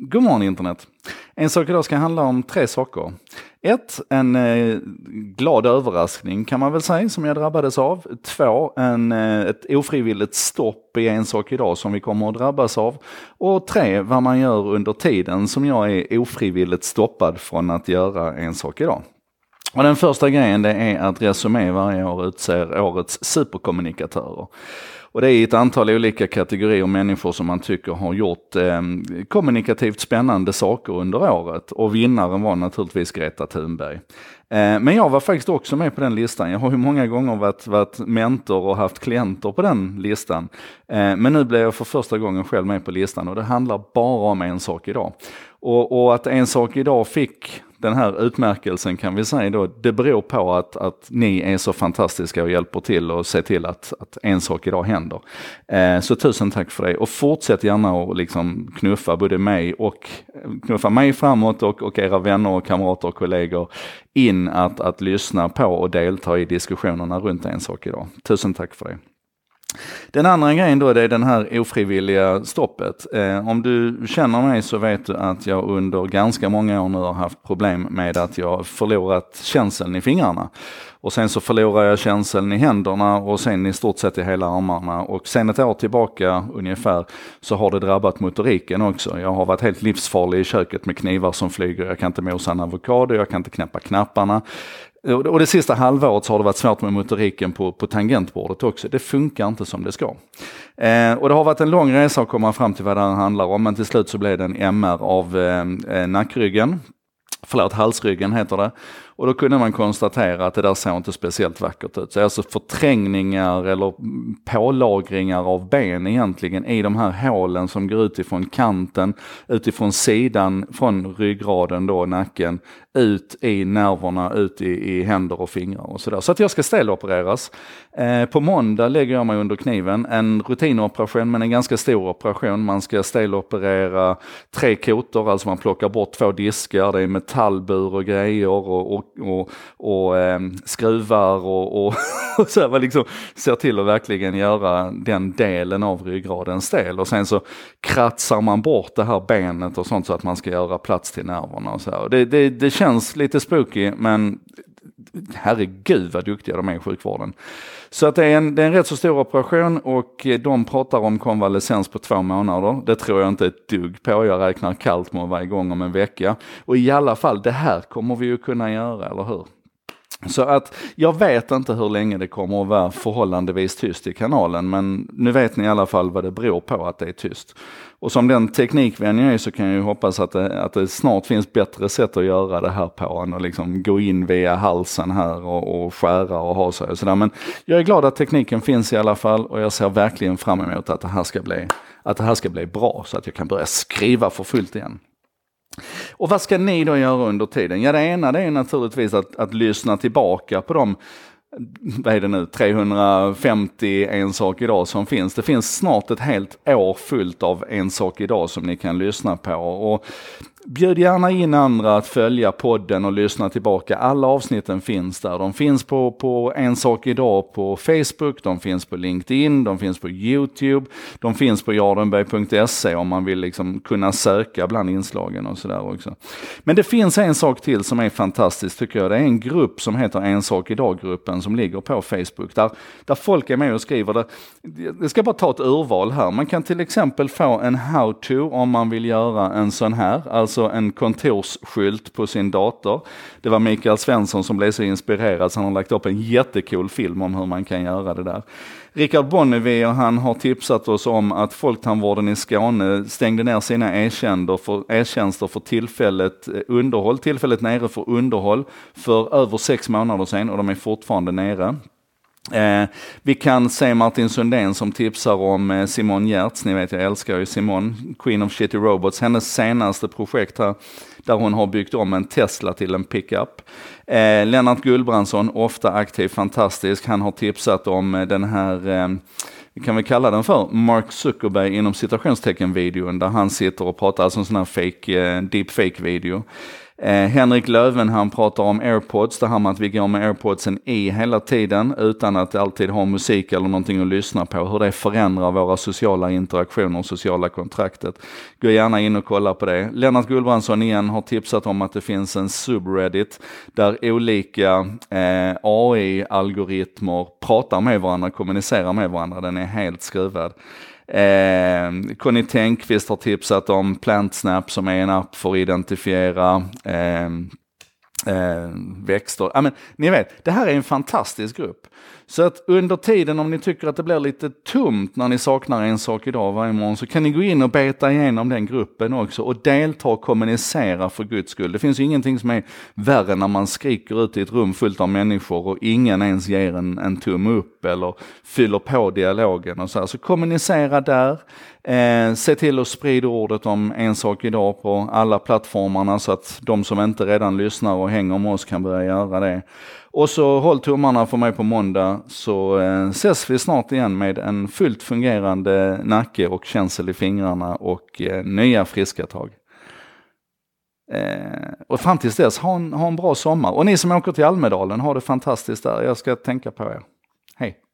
God morgon internet! En sak idag ska handla om tre saker. Ett, en eh, glad överraskning kan man väl säga som jag drabbades av. Två, en, eh, ett ofrivilligt stopp i en sak idag som vi kommer att drabbas av. Och tre, vad man gör under tiden som jag är ofrivilligt stoppad från att göra en sak idag. Och den första grejen det är att Resumé varje år utser årets superkommunikatörer. Och det är ett antal olika kategorier människor som man tycker har gjort eh, kommunikativt spännande saker under året. Och vinnaren var naturligtvis Greta Thunberg. Eh, men jag var faktiskt också med på den listan. Jag har ju många gånger varit, varit mentor och haft klienter på den listan. Eh, men nu blev jag för första gången själv med på listan och det handlar bara om en sak idag. Och, och att en sak idag fick den här utmärkelsen kan vi säga då, det beror på att, att ni är så fantastiska och hjälper till och ser till att, att en sak idag händer. Eh, så tusen tack för det och fortsätt gärna att liksom knuffa både mig och knuffa mig framåt och, och era vänner och kamrater och kollegor in att, att lyssna på och delta i diskussionerna runt en sak idag. Tusen tack för det. Den andra grejen då det är den här ofrivilliga stoppet. Eh, om du känner mig så vet du att jag under ganska många år nu har haft problem med att jag förlorat känseln i fingrarna. Och sen så förlorar jag känseln i händerna och sen i stort sett i hela armarna. Och sen ett år tillbaka ungefär så har det drabbat motoriken också. Jag har varit helt livsfarlig i köket med knivar som flyger. Jag kan inte mosa en avokado, jag kan inte knäppa knapparna. Och det sista halvåret så har det varit svårt med motoriken på, på tangentbordet också. Det funkar inte som det ska. Eh, och det har varit en lång resa att komma fram till vad det här handlar om, men till slut så blev det en MR av eh, eh, nackryggen. Förlåt, halsryggen heter det. Och då kunde man konstatera att det där såg inte speciellt vackert ut. Så alltså förträngningar eller pålagringar av ben egentligen i de här hålen som går utifrån kanten, utifrån sidan, från ryggraden då, nacken, ut i nerverna, ut i, i händer och fingrar och sådär. Så att jag ska stelopereras. Eh, på måndag lägger jag mig under kniven. En rutinoperation men en ganska stor operation. Man ska steloperera tre kotor, alltså man plockar bort två diskar, det är metallbur och grejer och, och och, och eh, skruvar och, och, och så här, liksom ser till att verkligen göra den delen av ryggraden stel. Och sen så kratsar man bort det här benet och sånt så att man ska göra plats till nerverna och så här. Det, det, det känns lite spooky men herregud vad duktiga de är i sjukvården. Så att det är, en, det är en rätt så stor operation och eh, de pratar om konvalescens på två månader. Det tror jag inte ett dugg på. Jag räknar kallt med att vara igång om en vecka. Och i alla fall, det här kommer vi ju kunna göra, eller hur? Så att jag vet inte hur länge det kommer att vara förhållandevis tyst i kanalen, men nu vet ni i alla fall vad det beror på att det är tyst. Och som den teknikvän jag är så kan jag ju hoppas att det, att det snart finns bättre sätt att göra det här på än att liksom gå in via halsen här och, och skära och ha sig och sådär. Men jag är glad att tekniken finns i alla fall och jag ser verkligen fram emot att det här ska bli, att det här ska bli bra så att jag kan börja skriva för fullt igen. Och vad ska ni då göra under tiden? Ja, det ena det är naturligtvis att, att lyssna tillbaka på de vad är det nu, 350 En sak idag som finns. Det finns snart ett helt år fullt av En sak idag som ni kan lyssna på. Och Bjud gärna in andra att följa podden och lyssna tillbaka. Alla avsnitten finns där. De finns på, på En sak idag på Facebook, de finns på LinkedIn, de finns på YouTube, de finns på jardenberg.se om man vill liksom kunna söka bland inslagen och sådär också. Men det finns en sak till som är fantastisk tycker jag. Det är en grupp som heter En sak idag-gruppen som ligger på Facebook där, där folk är med och skriver. Det, jag ska bara ta ett urval här. Man kan till exempel få en how-to om man vill göra en sån här. Alltså en kontorsskylt på sin dator. Det var Mikael Svensson som blev så inspirerad så han har lagt upp en jättecool film om hur man kan göra det där. Richard Bonnevie han har tipsat oss om att Folktandvården i Skåne stängde ner sina e-tjänster för, e tillfället eh, underhåll, tillfället nere för underhåll för över sex månader sedan och de är fortfarande nere. Eh, vi kan se Martin Sundén som tipsar om eh, Simon Giertz, ni vet jag älskar ju Simon, Queen of Shitty Robots, hennes senaste projekt här, där hon har byggt om en Tesla till en pickup. Eh, Lennart Gullbrandsson, ofta aktiv, fantastisk, han har tipsat om eh, den här eh, vi kan väl kalla den för Mark Zuckerberg inom citationstecken videon där han sitter och pratar, alltså en sån här fake, eh, deepfake video. Eh, Henrik Löven han pratar om airpods, det här med att vi går med airpodsen i hela tiden utan att alltid ha musik eller någonting att lyssna på. Hur det förändrar våra sociala interaktioner och sociala kontraktet. Gå gärna in och kolla på det. Lennart Gullbrandsson igen har tipsat om att det finns en subreddit där olika eh, AI-algoritmer pratar med varandra, kommunicerar med varandra. Den är helt skruvad. Eh, Conny Tänkvist har tipsat om PlantSnap som är en app för att identifiera eh, eh, växter. Ja, men, ni vet, det här är en fantastisk grupp. Så att under tiden om ni tycker att det blir lite tomt när ni saknar en sak idag varje morgon så kan ni gå in och beta igenom den gruppen också och delta och kommunicera för guds skull. Det finns ju ingenting som är värre när man skriker ut i ett rum fullt av människor och ingen ens ger en, en tumme upp eller fyller på dialogen och så här. Så kommunicera där. Eh, se till att sprida ordet om en sak idag på alla plattformarna så att de som inte redan lyssnar och hänger med oss kan börja göra det. Och så håll tummarna för mig på måndag så eh, ses vi snart igen med en fullt fungerande nacke och känsel i fingrarna och eh, nya friska tag. Eh, och fram tills dess, ha en, ha en bra sommar. Och ni som åker till Almedalen, ha det fantastiskt där. Jag ska tänka på er. Hej!